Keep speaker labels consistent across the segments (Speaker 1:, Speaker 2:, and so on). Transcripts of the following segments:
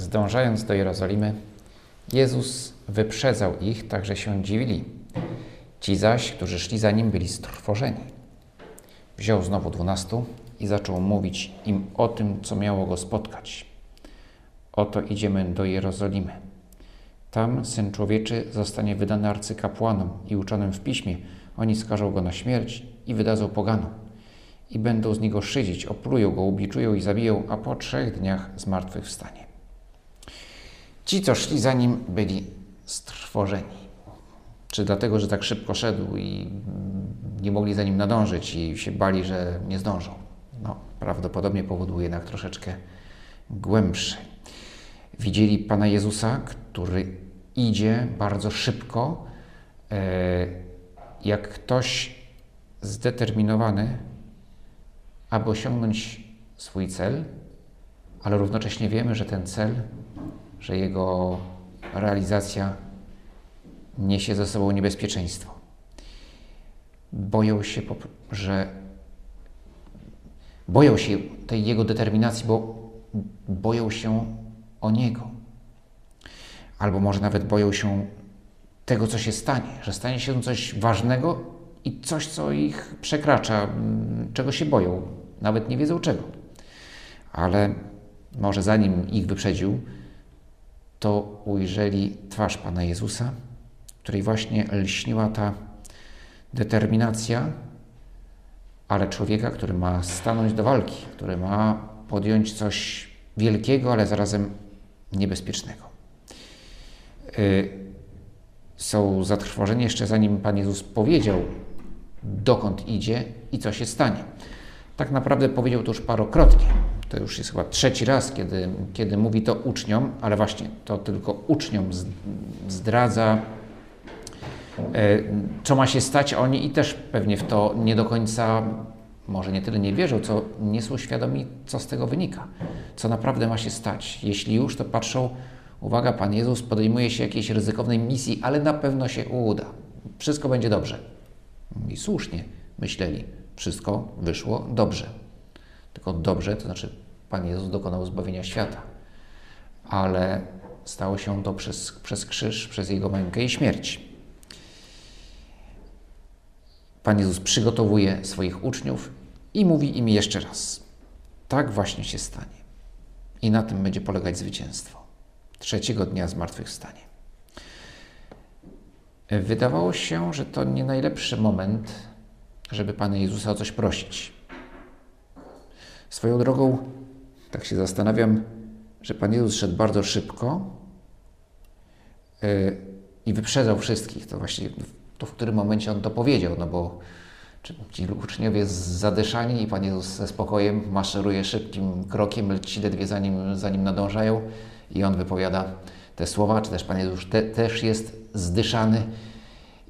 Speaker 1: zdążając do Jerozolimy, Jezus wyprzedzał ich, tak że się dziwili. Ci zaś, którzy szli za nim, byli strwożeni. Wziął znowu dwunastu i zaczął mówić im o tym, co miało go spotkać. Oto idziemy do Jerozolimy. Tam Syn Człowieczy zostanie wydany arcykapłanom i uczonym w piśmie. Oni skażą go na śmierć i wydadzą poganom. I będą z niego szydzić, oplują go, ubiczują i zabiją, a po trzech dniach zmartwychwstanie. Ci, co szli za nim, byli strwożeni. Czy dlatego, że tak szybko szedł i nie mogli za nim nadążyć i się bali, że nie zdążą? No, prawdopodobnie powoduje jednak troszeczkę głębszy. Widzieli Pana Jezusa, który idzie bardzo szybko, e, jak ktoś zdeterminowany, aby osiągnąć swój cel, ale równocześnie wiemy, że ten cel, że jego realizacja niesie ze sobą niebezpieczeństwo. Boją się, że boją się tej jego determinacji, bo boją się o niego. Albo może nawet boją się tego, co się stanie, że stanie się coś ważnego i coś, co ich przekracza, czego się boją, nawet nie wiedzą czego. Ale może zanim ich wyprzedził, to ujrzeli twarz Pana Jezusa, której właśnie lśniła ta determinacja, ale człowieka, który ma stanąć do walki, który ma podjąć coś wielkiego, ale zarazem niebezpiecznego. Są zatrwożeni jeszcze zanim Pan Jezus powiedział, dokąd idzie i co się stanie. Tak naprawdę powiedział to już parokrotnie. To już jest chyba trzeci raz, kiedy, kiedy mówi to uczniom, ale właśnie to tylko uczniom zdradza, co ma się stać. Oni i też pewnie w to nie do końca, może nie tyle nie wierzą, co nie są świadomi, co z tego wynika, co naprawdę ma się stać. Jeśli już, to patrzą, uwaga, Pan Jezus podejmuje się jakiejś ryzykownej misji, ale na pewno się uda. Wszystko będzie dobrze. I słusznie myśleli, wszystko wyszło dobrze. Tylko dobrze, to znaczy Pan Jezus dokonał zbawienia świata. Ale stało się to przez, przez krzyż, przez Jego mękę i śmierć. Pan Jezus przygotowuje swoich uczniów i mówi im jeszcze raz: Tak właśnie się stanie. I na tym będzie polegać zwycięstwo. Trzeciego dnia zmartwychwstanie. Wydawało się, że to nie najlepszy moment, żeby Pana Jezusa o coś prosić. Swoją drogą, tak się zastanawiam, że Pan Jezus szedł bardzo szybko yy, i wyprzedzał wszystkich. To właśnie to w którym momencie On to powiedział, no bo ci uczniowie zadyszani i Pan Jezus ze spokojem maszeruje szybkim krokiem, ci ledwie za nim, za nim nadążają i On wypowiada te słowa, czy też Pan Jezus te, też jest zdyszany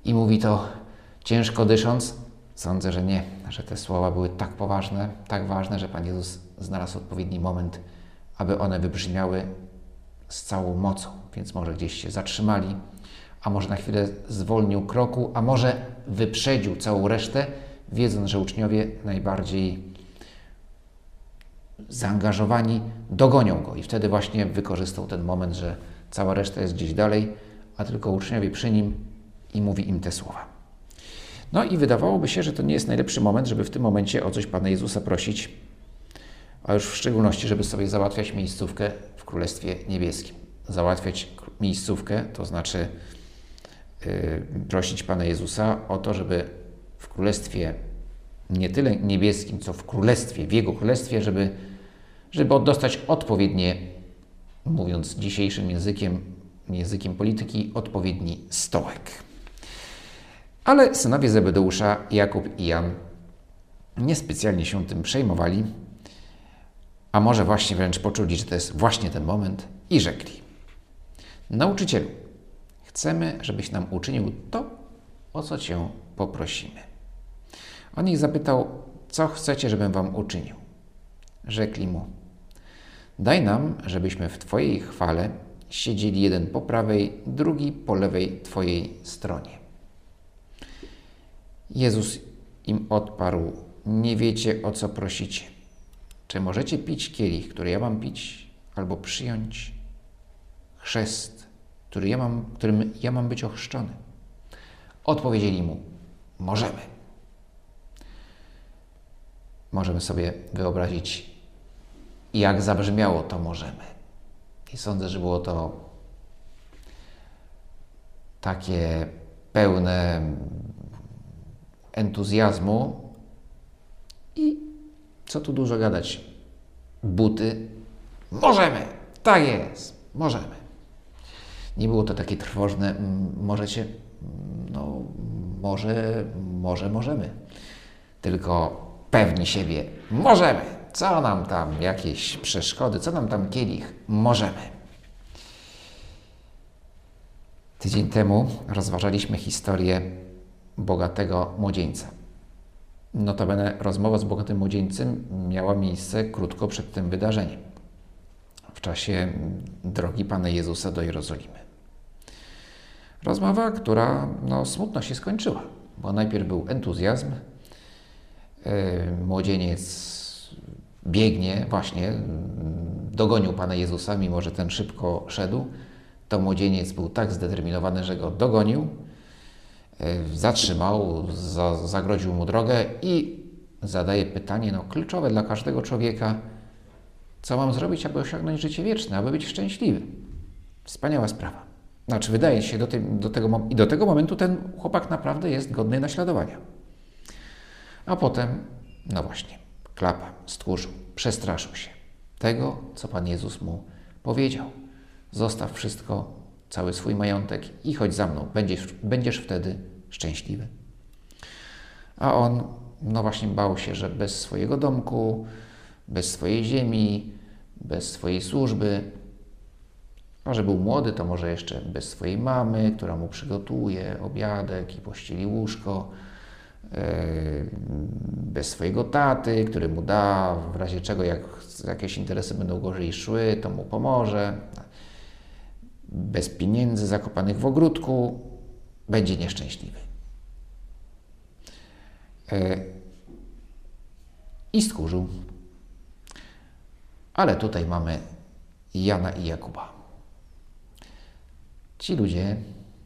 Speaker 1: i mówi to ciężko dysząc. Sądzę, że nie, że te słowa były tak poważne, tak ważne, że Pan Jezus znalazł odpowiedni moment, aby one wybrzmiały z całą mocą. Więc może gdzieś się zatrzymali, a może na chwilę zwolnił kroku, a może wyprzedził całą resztę, wiedząc, że uczniowie najbardziej zaangażowani dogonią go. I wtedy właśnie wykorzystał ten moment, że cała reszta jest gdzieś dalej, a tylko uczniowie przy nim i mówi im te słowa. No i wydawałoby się, że to nie jest najlepszy moment, żeby w tym momencie o coś Pana Jezusa prosić, a już w szczególności, żeby sobie załatwiać miejscówkę w Królestwie Niebieskim. Załatwiać miejscówkę, to znaczy yy, prosić Pana Jezusa o to, żeby w Królestwie nie tyle niebieskim, co w Królestwie, w Jego Królestwie, żeby, żeby oddostać odpowiednie, mówiąc dzisiejszym językiem, językiem polityki, odpowiedni stołek. Ale synowie Zebedeusza, Jakub i Jan niespecjalnie się tym przejmowali, a może właśnie wręcz poczuli, że to jest właśnie ten moment i rzekli. Nauczycielu, chcemy, żebyś nam uczynił to, o co Cię poprosimy. On ich zapytał, co chcecie, żebym Wam uczynił? Rzekli mu, daj nam, żebyśmy w Twojej chwale siedzieli jeden po prawej, drugi po lewej Twojej stronie. Jezus im odparł, nie wiecie o co prosicie. Czy możecie pić kielich, który ja mam pić, albo przyjąć chrzest, który ja mam, którym ja mam być ochrzczony? Odpowiedzieli mu, możemy. Możemy sobie wyobrazić, jak zabrzmiało to możemy. I sądzę, że było to takie pełne entuzjazmu i co tu dużo gadać, buty. Możemy, tak jest, możemy. Nie było to takie trwożne, możecie, no może, może możemy. Tylko pewni siebie, możemy. Co nam tam, jakieś przeszkody, co nam tam kielich, możemy. Tydzień temu rozważaliśmy historię bogatego młodzieńca. Notabene rozmowa z bogatym młodzieńcem miała miejsce krótko przed tym wydarzeniem, w czasie drogi Pana Jezusa do Jerozolimy. Rozmowa, która no, smutno się skończyła, bo najpierw był entuzjazm, e, młodzieniec biegnie właśnie, dogonił Pana Jezusa, mimo że ten szybko szedł, to młodzieniec był tak zdeterminowany, że go dogonił, zatrzymał, za, zagrodził mu drogę i zadaje pytanie no, kluczowe dla każdego człowieka, co mam zrobić, aby osiągnąć życie wieczne, aby być szczęśliwy. Wspaniała sprawa. Znaczy, wydaje się, do, do tego, i do tego momentu ten chłopak naprawdę jest godny naśladowania. A potem, no właśnie, klapa, stchórzył, przestraszył się tego, co Pan Jezus mu powiedział. Zostaw wszystko, cały swój majątek i chodź za mną, będziesz, będziesz wtedy szczęśliwy. A on, no właśnie, bał się, że bez swojego domku, bez swojej ziemi, bez swojej służby, a że był młody, to może jeszcze bez swojej mamy, która mu przygotuje obiadek i pościeli łóżko, e, bez swojego taty, który mu da, w razie czego jak jakieś interesy będą gorzej szły, to mu pomoże. Bez pieniędzy zakopanych w ogródku będzie nieszczęśliwy. E, I skórzył. Ale tutaj mamy Jana i Jakuba. Ci ludzie,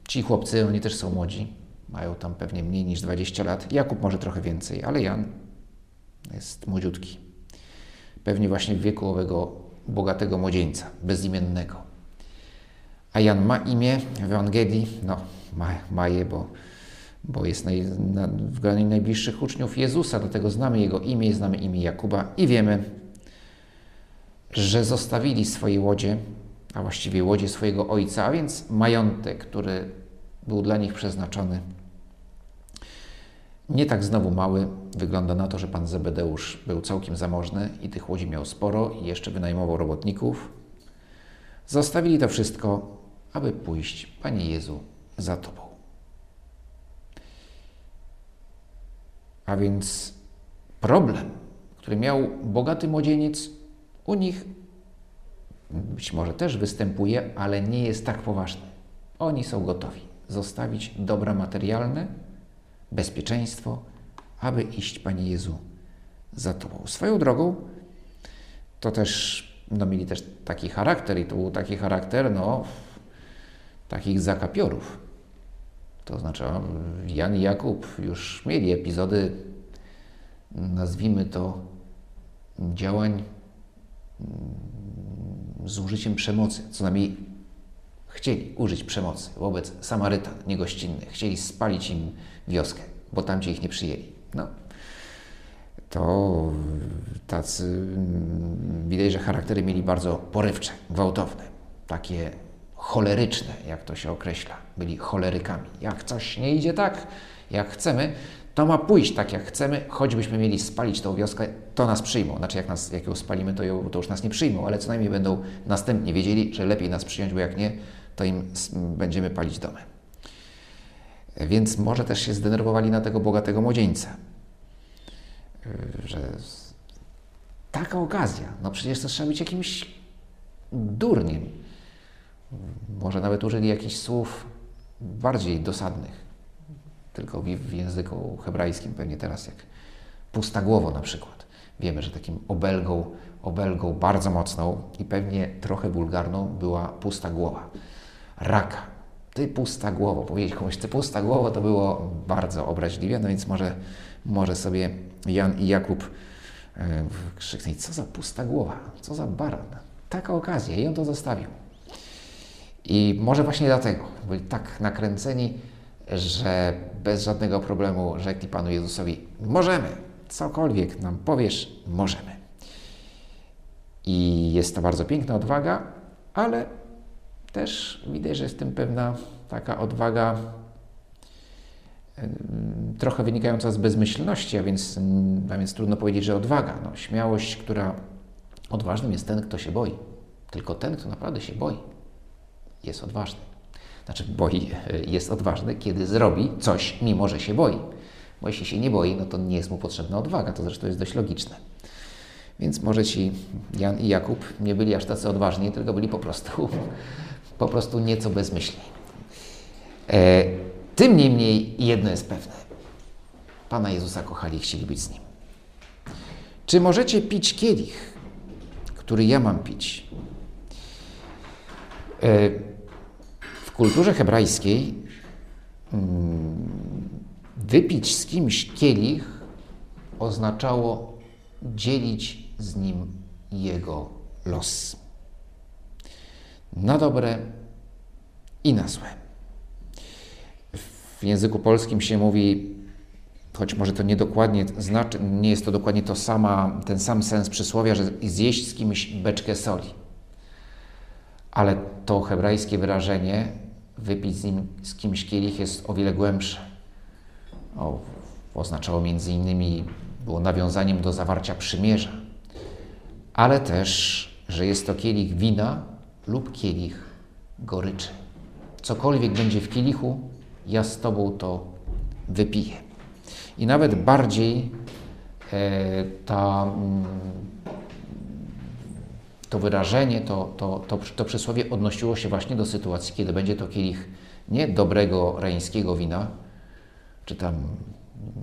Speaker 1: ci chłopcy, oni też są młodzi, mają tam pewnie mniej niż 20 lat. Jakub może trochę więcej, ale Jan jest młodziutki. Pewnie właśnie w wieku owego bogatego młodzieńca, bezimiennego. A Jan ma imię w Ewangelii, no ma, ma je, bo, bo jest naj, na, w gronie najbliższych uczniów Jezusa, dlatego znamy jego imię, znamy imię Jakuba i wiemy, że zostawili swoje łodzie a właściwie łodzie swojego ojca, a więc majątek, który był dla nich przeznaczony. Nie tak znowu mały. Wygląda na to, że pan Zebedeusz był całkiem zamożny i tych łodzi miał sporo i jeszcze wynajmował robotników. Zostawili to wszystko, aby pójść, Panie Jezu, za Tobą. A więc problem, który miał bogaty młodzieniec, u nich być może też występuje, ale nie jest tak poważny. Oni są gotowi zostawić dobra materialne, bezpieczeństwo, aby iść, Panie Jezu, za Tobą. Swoją drogą to też, no mieli też taki charakter i to był taki charakter, no, takich zakapiorów. To znaczy Jan i Jakub już mieli epizody, nazwijmy to, działań z użyciem przemocy, co najmniej chcieli użyć przemocy wobec Samarytan niegościnnych, chcieli spalić im wioskę, bo tamci ich nie przyjęli. No, to tacy, widać, że charaktery mieli bardzo porywcze, gwałtowne, takie choleryczne, jak to się określa. Byli cholerykami. Jak coś nie idzie tak, jak chcemy, to ma pójść tak, jak chcemy, choćbyśmy mieli spalić tą wioskę, to nas przyjmą. Znaczy, jak, nas, jak ją spalimy, to, ją, to już nas nie przyjmą, ale co najmniej będą następnie wiedzieli, że lepiej nas przyjąć, bo jak nie, to im będziemy palić domy. Więc może też się zdenerwowali na tego bogatego młodzieńca, że taka okazja, no przecież to trzeba być jakimś durniem. Może nawet użyli jakichś słów bardziej dosadnych, tylko w języku hebrajskim pewnie teraz jak pusta głowa na przykład. Wiemy, że takim obelgą, obelgą bardzo mocną i pewnie trochę wulgarną była pusta głowa. Raka. Ty pusta głowa. Powiedzieć komuś, ty pusta głowa, to było bardzo obraźliwe, no więc może, może sobie Jan i Jakub e, krzyknęli, co za pusta głowa, co za baran. Taka okazja i on to zostawił. I może właśnie dlatego byli tak nakręceni, że bez żadnego problemu rzekli Panu Jezusowi: Możemy, cokolwiek nam powiesz, możemy. I jest to bardzo piękna odwaga, ale też widać, że jest w tym pewna taka odwaga trochę wynikająca z bezmyślności, a więc, a więc trudno powiedzieć, że odwaga. No, śmiałość, która odważnym jest ten, kto się boi. Tylko ten, kto naprawdę się boi, jest odważny. Znaczy, boi, jest odważny, kiedy zrobi coś, mimo że się boi. Bo jeśli się nie boi, no to nie jest mu potrzebna odwaga. To zresztą jest dość logiczne. Więc może ci Jan i Jakub nie byli aż tacy odważni, tylko byli po prostu, po prostu nieco bezmyślni. E, tym niemniej jedno jest pewne. Pana Jezusa kochali i chcieli być z Nim. Czy możecie pić kielich, który ja mam pić? E, w kulturze hebrajskiej mm, wypić z kimś kielich oznaczało dzielić z nim jego los. Na dobre i na złe. W języku polskim się mówi, choć może to niedokładnie znaczy, nie jest to dokładnie to sama, ten sam sens przysłowia, że zjeść z kimś beczkę soli. Ale to hebrajskie wyrażenie, wypić z, nim, z kimś kielich, jest o wiele głębsze. O, oznaczało między innymi, było nawiązaniem do zawarcia przymierza, ale też, że jest to kielich wina lub kielich goryczy. Cokolwiek będzie w kielichu, ja z Tobą to wypiję. I nawet bardziej e, ta, mm, to wyrażenie, to, to, to, to przysłowie odnosiło się właśnie do sytuacji, kiedy będzie to kielich nie dobrego reńskiego wina, czy tam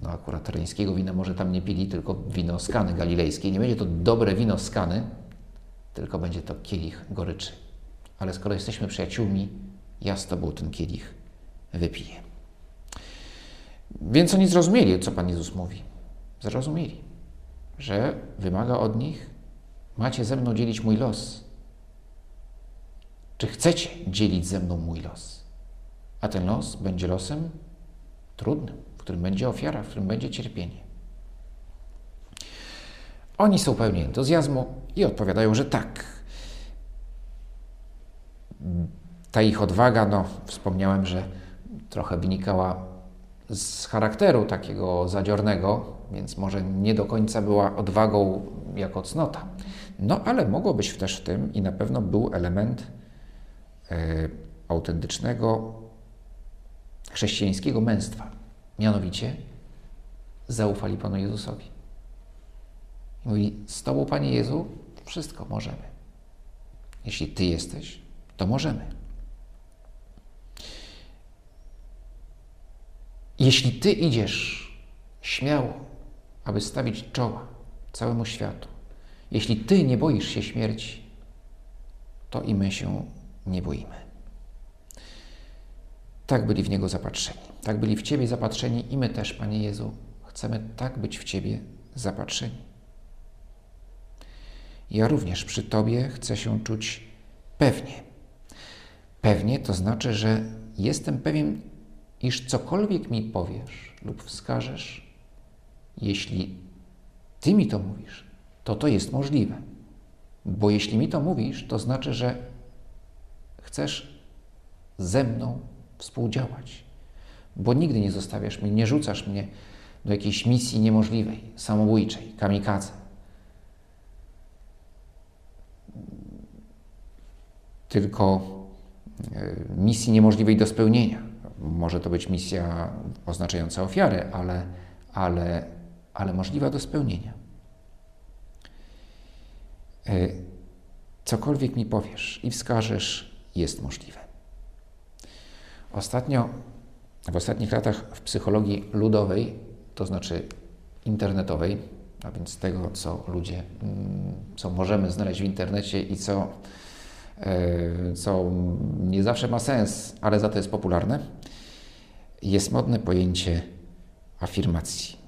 Speaker 1: no akurat reńskiego wina może tam nie pili, tylko wino z Kany galilejskiej. Nie będzie to dobre wino z Kany, tylko będzie to kielich goryczy. Ale skoro jesteśmy przyjaciółmi, ja z Tobą ten kielich wypiję. Więc oni zrozumieli, co Pan Jezus mówi. Zrozumieli, że wymaga od nich, macie ze mną dzielić mój los. Czy chcecie dzielić ze mną mój los? A ten los będzie losem trudnym, w którym będzie ofiara, w którym będzie cierpienie. Oni są pełni entuzjazmu i odpowiadają, że tak. Ta ich odwaga, no, wspomniałem, że trochę wynikała z charakteru takiego zadziornego, więc może nie do końca była odwagą jako cnota. No, ale mogło być też w tym i na pewno był element y, autentycznego chrześcijańskiego męstwa. Mianowicie zaufali Panu Jezusowi. Mówi, z Tobą, Panie Jezu, wszystko możemy. Jeśli Ty jesteś, to możemy. Jeśli Ty idziesz śmiało, aby stawić czoła całemu światu, jeśli Ty nie boisz się śmierci, to i my się nie boimy. Tak byli w Niego zapatrzeni. Tak byli w Ciebie zapatrzeni i my też, Panie Jezu, chcemy tak być w Ciebie zapatrzeni. Ja również przy Tobie chcę się czuć pewnie. Pewnie to znaczy, że jestem pewien, iż cokolwiek mi powiesz lub wskażesz, jeśli Ty mi to mówisz, to to jest możliwe. Bo jeśli mi to mówisz, to znaczy, że chcesz ze mną współdziałać. Bo nigdy nie zostawiasz mnie, nie rzucasz mnie do jakiejś misji niemożliwej, samobójczej, kamikadze. Tylko misji niemożliwej do spełnienia. Może to być misja oznaczająca ofiarę, ale, ale, ale możliwa do spełnienia. E, cokolwiek mi powiesz i wskażesz, jest możliwe. Ostatnio, w ostatnich latach w psychologii ludowej, to znaczy internetowej, a więc tego, co ludzie, mm, co możemy znaleźć w internecie i co, e, co nie zawsze ma sens, ale za to jest popularne, jest modne pojęcie afirmacji.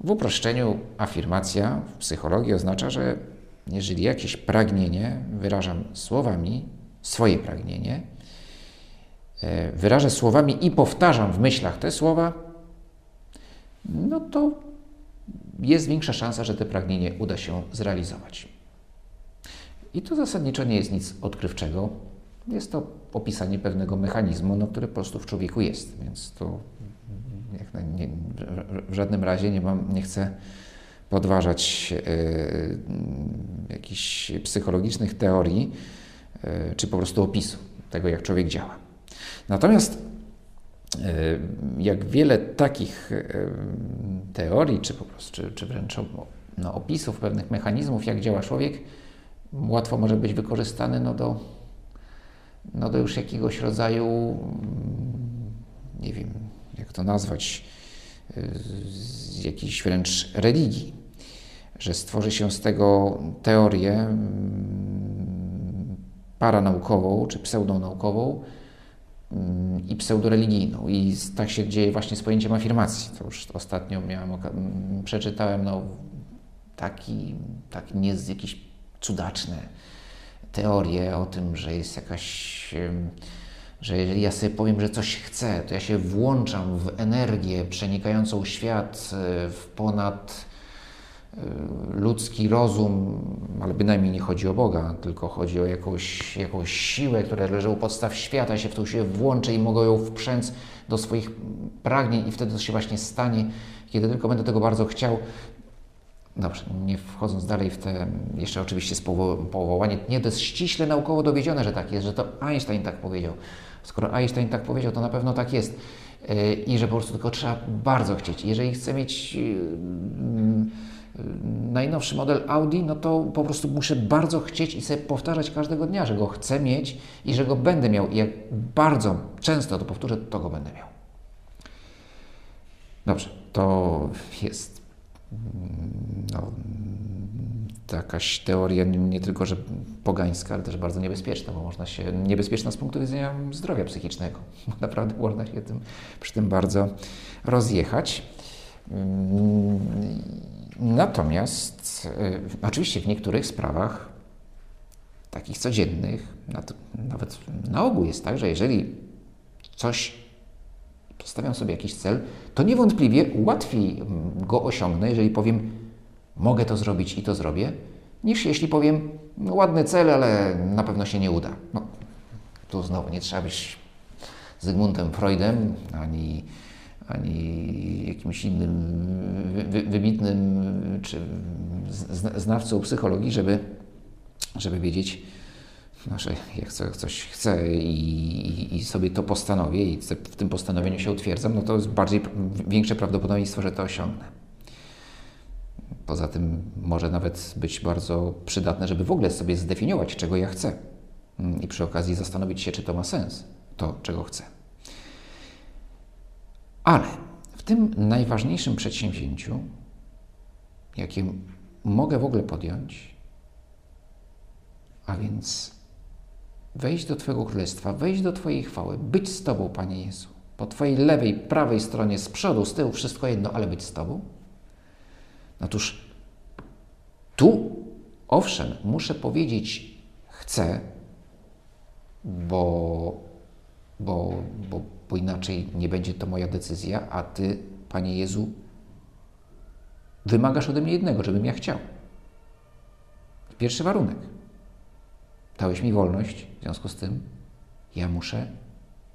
Speaker 1: W uproszczeniu afirmacja w psychologii oznacza, że jeżeli jakieś pragnienie wyrażam słowami, swoje pragnienie, e, wyrażę słowami i powtarzam w myślach te słowa, no to jest większa szansa, że to pragnienie uda się zrealizować. I to zasadniczo nie jest nic odkrywczego. Jest to opisanie pewnego mechanizmu, no, który po prostu w człowieku jest. Więc to nie, w żadnym razie nie, mam, nie chcę podważać y, jakichś psychologicznych teorii, y, czy po prostu opisu tego, jak człowiek działa. Natomiast y, jak wiele takich teorii, czy po prostu, czy, czy wręcz no, opisów pewnych mechanizmów, jak działa człowiek, łatwo może być wykorzystany no, do, no, do już jakiegoś rodzaju, nie wiem, jak to nazwać, z jakiejś wręcz religii że stworzy się z tego teorię mm, paranaukową czy pseudonaukową mm, i pseudoreligijną. I tak się dzieje właśnie z pojęciem afirmacji. To już ostatnio miałem, mm, przeczytałem no, taki, taki nie jakieś cudaczne teorie o tym, że jest jakaś że jeżeli ja sobie powiem, że coś chcę, to ja się włączam w energię przenikającą świat e, w ponad ludzki rozum, ale bynajmniej nie chodzi o Boga, tylko chodzi o jakąś, jakąś siłę, która leży u podstaw świata, się w tą siłę włączę i mogę ją wprzęc do swoich pragnień i wtedy to się właśnie stanie, kiedy tylko będę tego bardzo chciał. Dobrze, nie wchodząc dalej w te, jeszcze oczywiście powołanie, nie, to jest ściśle naukowo dowiedzione, że tak jest, że to Einstein tak powiedział. Skoro Einstein tak powiedział, to na pewno tak jest. Y, I że po prostu tylko trzeba bardzo chcieć. Jeżeli chcę mieć y, najnowszy model Audi, no to po prostu muszę bardzo chcieć i sobie powtarzać każdego dnia, że go chcę mieć i że go będę miał. I jak bardzo często to powtórzę, to go będę miał. Dobrze, to jest no, jakaś teoria nie tylko, że pogańska, ale też bardzo niebezpieczna, bo można się, niebezpieczna z punktu widzenia zdrowia psychicznego. Naprawdę można się tym, przy tym bardzo rozjechać. Natomiast y, oczywiście w niektórych sprawach, takich codziennych, nawet na ogół jest tak, że jeżeli coś postawiam sobie jakiś cel, to niewątpliwie łatwiej go osiągnę, jeżeli powiem, mogę to zrobić i to zrobię, niż jeśli powiem, no, ładny cel, ale na pewno się nie uda. No, tu znowu nie trzeba być Zygmuntem Freudem, ani ani jakimś innym wybitnym czy znawcą psychologii, żeby, żeby wiedzieć, no, że jak coś chcę i, i, sobie to postanowię i w tym postanowieniu się utwierdzam, no to jest bardziej większe prawdopodobieństwo, że to osiągnę. Poza tym może nawet być bardzo przydatne, żeby w ogóle sobie zdefiniować, czego ja chcę i przy okazji zastanowić się, czy to ma sens, to, czego chcę. Ale w tym najważniejszym przedsięwzięciu, jakie mogę w ogóle podjąć, a więc wejść do Twojego królestwa, wejść do Twojej chwały, być z Tobą, Panie Jezu. Po Twojej lewej, prawej stronie, z przodu, z tyłu, wszystko jedno, ale być z Tobą. Otóż tu, owszem, muszę powiedzieć, chcę, bo, bo, bo bo inaczej nie będzie to moja decyzja, a Ty, Panie Jezu, wymagasz ode mnie jednego, żebym ja chciał. Pierwszy warunek. Dałeś mi wolność, w związku z tym ja muszę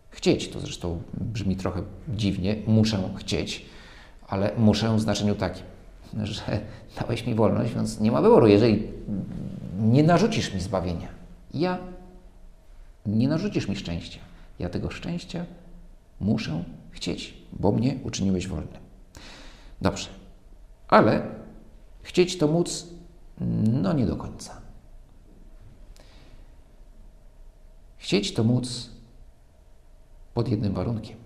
Speaker 1: chcieć. To zresztą brzmi trochę dziwnie, muszę chcieć, ale muszę w znaczeniu takim, że dałeś mi wolność, więc nie ma wyboru. Jeżeli nie narzucisz mi zbawienia, ja Nie narzucisz mi szczęścia. Ja tego szczęścia muszę chcieć, bo mnie uczyniłeś wolnym. Dobrze, ale chcieć to móc, no nie do końca. Chcieć to móc pod jednym warunkiem,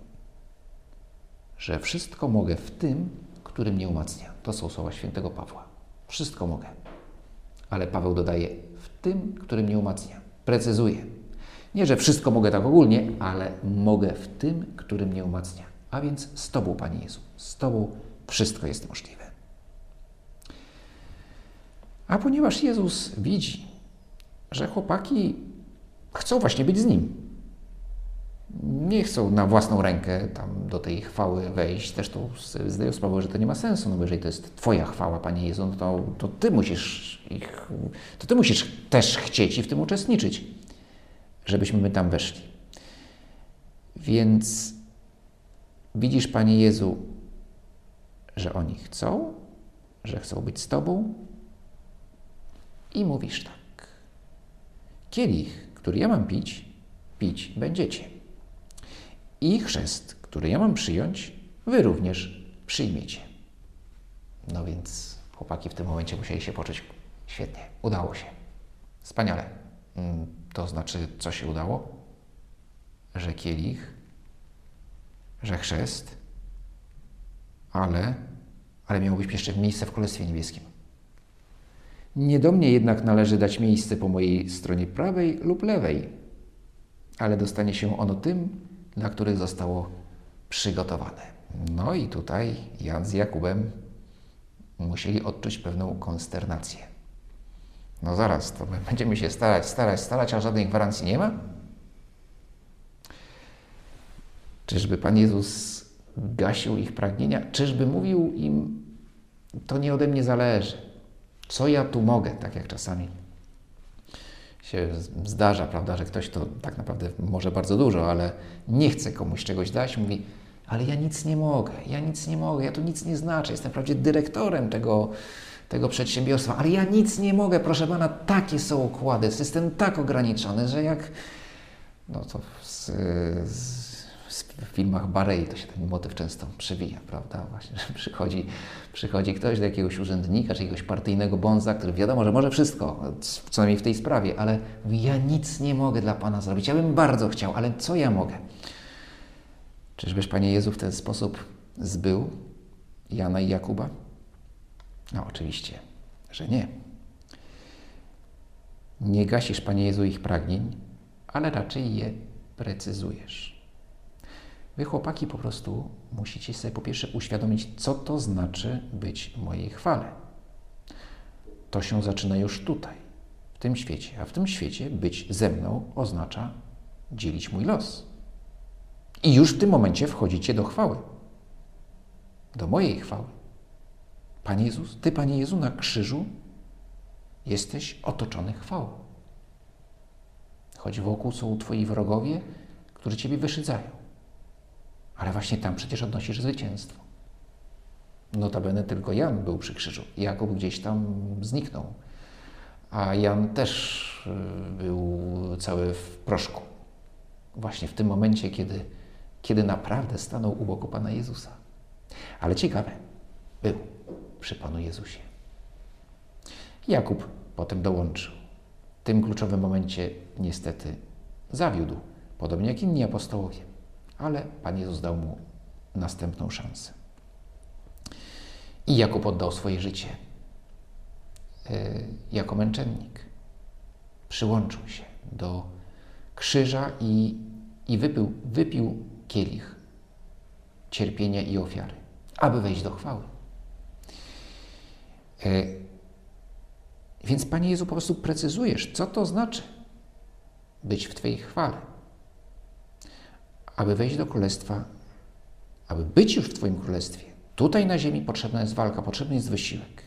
Speaker 1: że wszystko mogę w tym, który mnie umacnia. To są słowa świętego Pawła. Wszystko mogę. Ale Paweł dodaje w tym, który mnie umacnia. Precyzuje. Nie, że wszystko mogę tak ogólnie, ale mogę w tym, który mnie umacnia. A więc z Tobą, Panie Jezu. Z Tobą wszystko jest możliwe. A ponieważ Jezus widzi, że chłopaki chcą właśnie być z Nim, nie chcą na własną rękę tam do tej chwały wejść. Zresztą zdają sprawę, że to nie ma sensu, no bo jeżeli to jest Twoja chwała, Panie Jezu, no to, to Ty musisz ich, to Ty musisz też chcieć i w tym uczestniczyć, żebyśmy my tam weszli. Więc widzisz, Panie Jezu, że oni chcą, że chcą być z Tobą i mówisz tak. Kielich, który ja mam pić, pić będziecie. I chrzest, który ja mam przyjąć, wy również przyjmiecie. No więc chłopaki w tym momencie musieli się poczuć świetnie. Udało się. Wspaniale. To znaczy, co się udało? Że kielich, że chrzest, ale, ale miało być jeszcze miejsce w Królestwie Niebieskim. Nie do mnie jednak należy dać miejsce po mojej stronie prawej lub lewej, ale dostanie się ono tym, dla których zostało przygotowane. No i tutaj Jan z Jakubem musieli odczuć pewną konsternację. No zaraz, to my będziemy się starać, starać, starać, a żadnej gwarancji nie ma? Czyżby Pan Jezus gasił ich pragnienia? Czyżby mówił im, to nie ode mnie zależy, co ja tu mogę, tak jak czasami się zdarza, prawda, że ktoś to tak naprawdę może bardzo dużo, ale nie chce komuś czegoś dać, mówi, ale ja nic nie mogę, ja nic nie mogę, ja tu nic nie znaczę, jestem wprawdzie dyrektorem tego, tego przedsiębiorstwa, ale ja nic nie mogę, proszę Pana, takie są układy, system tak ograniczony, że jak, no to z, z w filmach Barei to się ten motyw często przewija, prawda? Właśnie, że przychodzi, przychodzi ktoś do jakiegoś urzędnika, czy jakiegoś partyjnego bonza, który wiadomo, że może wszystko, co najmniej w tej sprawie, ale mówi, ja nic nie mogę dla Pana zrobić. Ja bym bardzo chciał, ale co ja mogę? Czyżbyś, Panie Jezu, w ten sposób zbył Jana i Jakuba? No, oczywiście, że nie. Nie gasisz, Panie Jezu, ich pragnień, ale raczej je precyzujesz. Wy, chłopaki, po prostu musicie sobie po pierwsze uświadomić, co to znaczy być mojej chwale. To się zaczyna już tutaj, w tym świecie. A w tym świecie być ze mną oznacza dzielić mój los. I już w tym momencie wchodzicie do chwały. Do mojej chwały. Panie Jezus, Ty, Panie Jezu, na krzyżu jesteś otoczony chwałą. Choć wokół są Twoi wrogowie, którzy Ciebie wyszydzają. Ale właśnie tam przecież odnosisz zwycięstwo. Notabene tylko Jan był przy krzyżu. Jakub gdzieś tam zniknął. A Jan też y, był cały w proszku. Właśnie w tym momencie, kiedy, kiedy naprawdę stanął u boku Pana Jezusa. Ale ciekawe, był przy Panu Jezusie. Jakub potem dołączył. W tym kluczowym momencie niestety zawiódł, podobnie jak inni apostołowie ale Pan Jezus dał mu następną szansę. I Jakub oddał swoje życie y, jako męczennik. Przyłączył się do krzyża i, i wypił, wypił kielich cierpienia i ofiary, aby wejść do chwały. Y, więc, Panie Jezu, po prostu precyzujesz, co to znaczy być w Twojej chwale aby wejść do królestwa, aby być już w Twoim królestwie, tutaj na ziemi potrzebna jest walka, potrzebny jest wysiłek,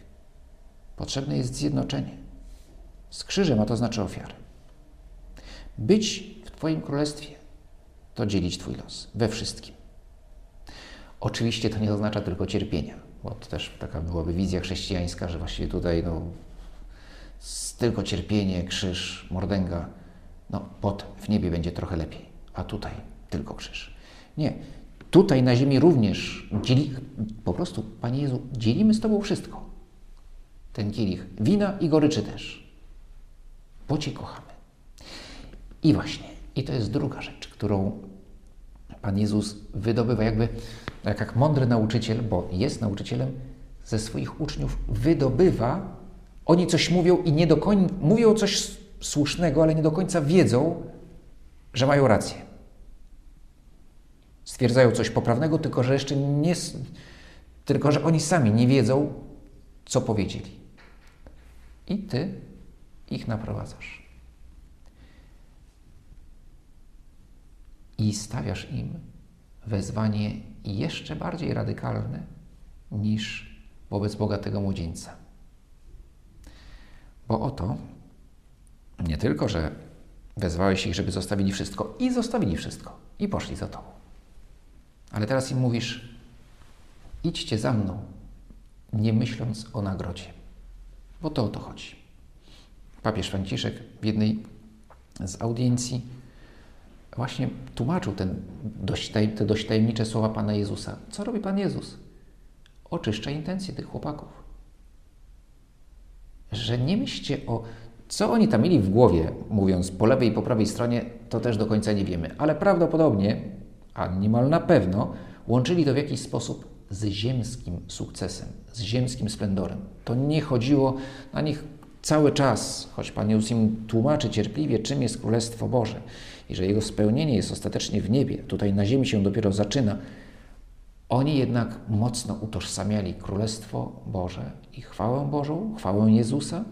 Speaker 1: potrzebne jest zjednoczenie. Z krzyżem, a to znaczy ofiarę. Być w Twoim królestwie to dzielić Twój los we wszystkim. Oczywiście to nie oznacza tylko cierpienia, bo to też taka byłaby wizja chrześcijańska, że właściwie tutaj no, tylko cierpienie, krzyż, mordęga. No, pod w niebie będzie trochę lepiej, a tutaj tylko krzyż. Nie. Tutaj na ziemi również dzieli, po prostu, Panie Jezu, dzielimy z Tobą wszystko. Ten kielich wina i goryczy też. Bo Cię kochamy. I właśnie, i to jest druga rzecz, którą Pan Jezus wydobywa jakby, tak jak mądry nauczyciel, bo jest nauczycielem, ze swoich uczniów wydobywa, oni coś mówią i nie do końca, mówią coś słusznego, ale nie do końca wiedzą, że mają rację. Stwierdzają coś poprawnego, tylko że jeszcze nie, tylko że oni sami nie wiedzą, co powiedzieli. I Ty ich naprowadzasz. I stawiasz im wezwanie jeszcze bardziej radykalne niż wobec bogatego młodzieńca. Bo oto nie tylko, że wezwałeś ich, żeby zostawili wszystko i zostawili wszystko i poszli za tobą. Ale teraz im mówisz: idźcie za mną, nie myśląc o nagrodzie. Bo to o to chodzi. Papież Franciszek w jednej z audiencji właśnie tłumaczył ten dość, te dość tajemnicze słowa Pana Jezusa. Co robi Pan Jezus? Oczyszcza intencje tych chłopaków. Że nie myślcie o. Co oni tam mieli w głowie, mówiąc po lewej i po prawej stronie, to też do końca nie wiemy. Ale prawdopodobnie, a niemal na pewno, łączyli to w jakiś sposób z ziemskim sukcesem, z ziemskim splendorem. To nie chodziło na nich cały czas, choć Pan Jezus im tłumaczy cierpliwie, czym jest Królestwo Boże że jego spełnienie jest ostatecznie w niebie, tutaj na ziemi się dopiero zaczyna. Oni jednak mocno utożsamiali Królestwo Boże i chwałę Bożą, chwałę Jezusa,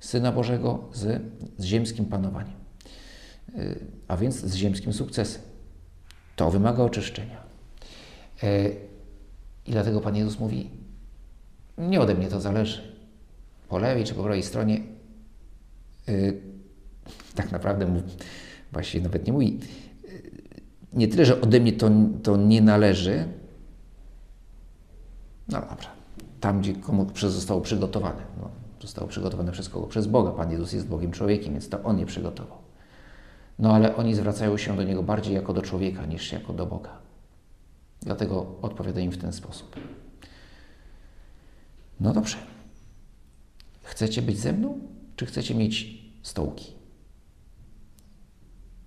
Speaker 1: Syna Bożego z, z ziemskim panowaniem, y, a więc z ziemskim sukcesem. To wymaga oczyszczenia. Y, I dlatego Pan Jezus mówi: Nie ode mnie to zależy. Po lewej czy po prawej stronie, y, tak naprawdę właściwie nawet nie mówi, nie tyle, że ode mnie to, to nie należy, no dobra, tam gdzie komu zostało przygotowane. No, zostało przygotowane przez kogo? Przez Boga. Pan Jezus jest Bogiem człowiekiem, więc to On je przygotował. No ale oni zwracają się do Niego bardziej jako do człowieka niż jako do Boga. Dlatego odpowiada im w ten sposób. No dobrze. Chcecie być ze mną, czy chcecie mieć stołki?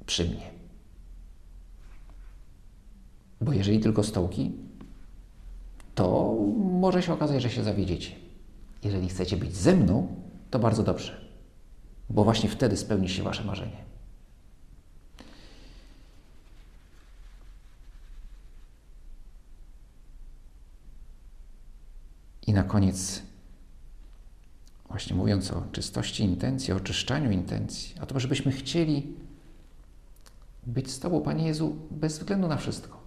Speaker 1: Przy mnie. Bo jeżeli tylko stołki, to może się okazać, że się zawiedziecie. Jeżeli chcecie być ze mną, to bardzo dobrze, bo właśnie wtedy spełni się Wasze marzenie. I na koniec, właśnie mówiąc o czystości intencji, o oczyszczaniu intencji, a to, żebyśmy chcieli być z Tobą, Panie Jezu, bez względu na wszystko,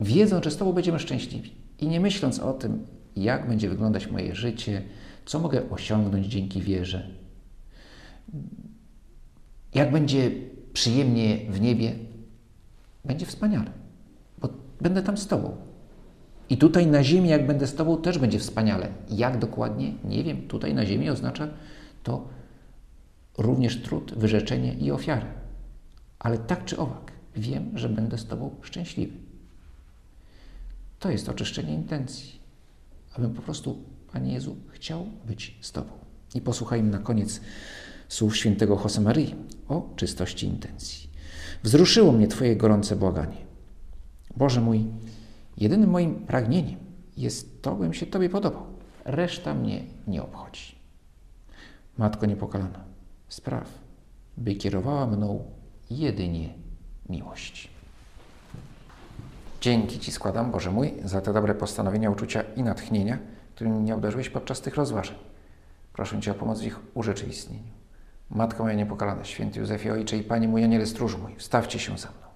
Speaker 1: wiedząc, że z Tobą będziemy szczęśliwi i nie myśląc o tym, jak będzie wyglądać moje życie, co mogę osiągnąć dzięki wierze, jak będzie przyjemnie w niebie, będzie wspaniale, bo będę tam z Tobą. I tutaj na ziemi, jak będę z Tobą, też będzie wspaniale. Jak dokładnie? Nie wiem. Tutaj na ziemi oznacza to również trud, wyrzeczenie i ofiarę. Ale tak czy owak, wiem, że będę z Tobą szczęśliwy. To jest oczyszczenie intencji, abym po prostu, Panie Jezu, chciał być z Tobą. I posłuchajmy na koniec słów świętego Josemaryi o czystości intencji. Wzruszyło mnie Twoje gorące błaganie. Boże mój, jedynym moim pragnieniem jest to, bym się Tobie podobał. Reszta mnie nie obchodzi. Matko niepokalana, spraw, by kierowała mną jedynie miłość. Dzięki Ci składam, Boże mój, za te dobre postanowienia, uczucia i natchnienia, którymi mnie obdarzyłeś podczas tych rozważań. Proszę Cię o pomoc w ich urzeczywistnieniu. Matko moja niepokalana, święty Józefie Ojcze i Panie mój Aniele Stróż mój, wstawcie się za mną.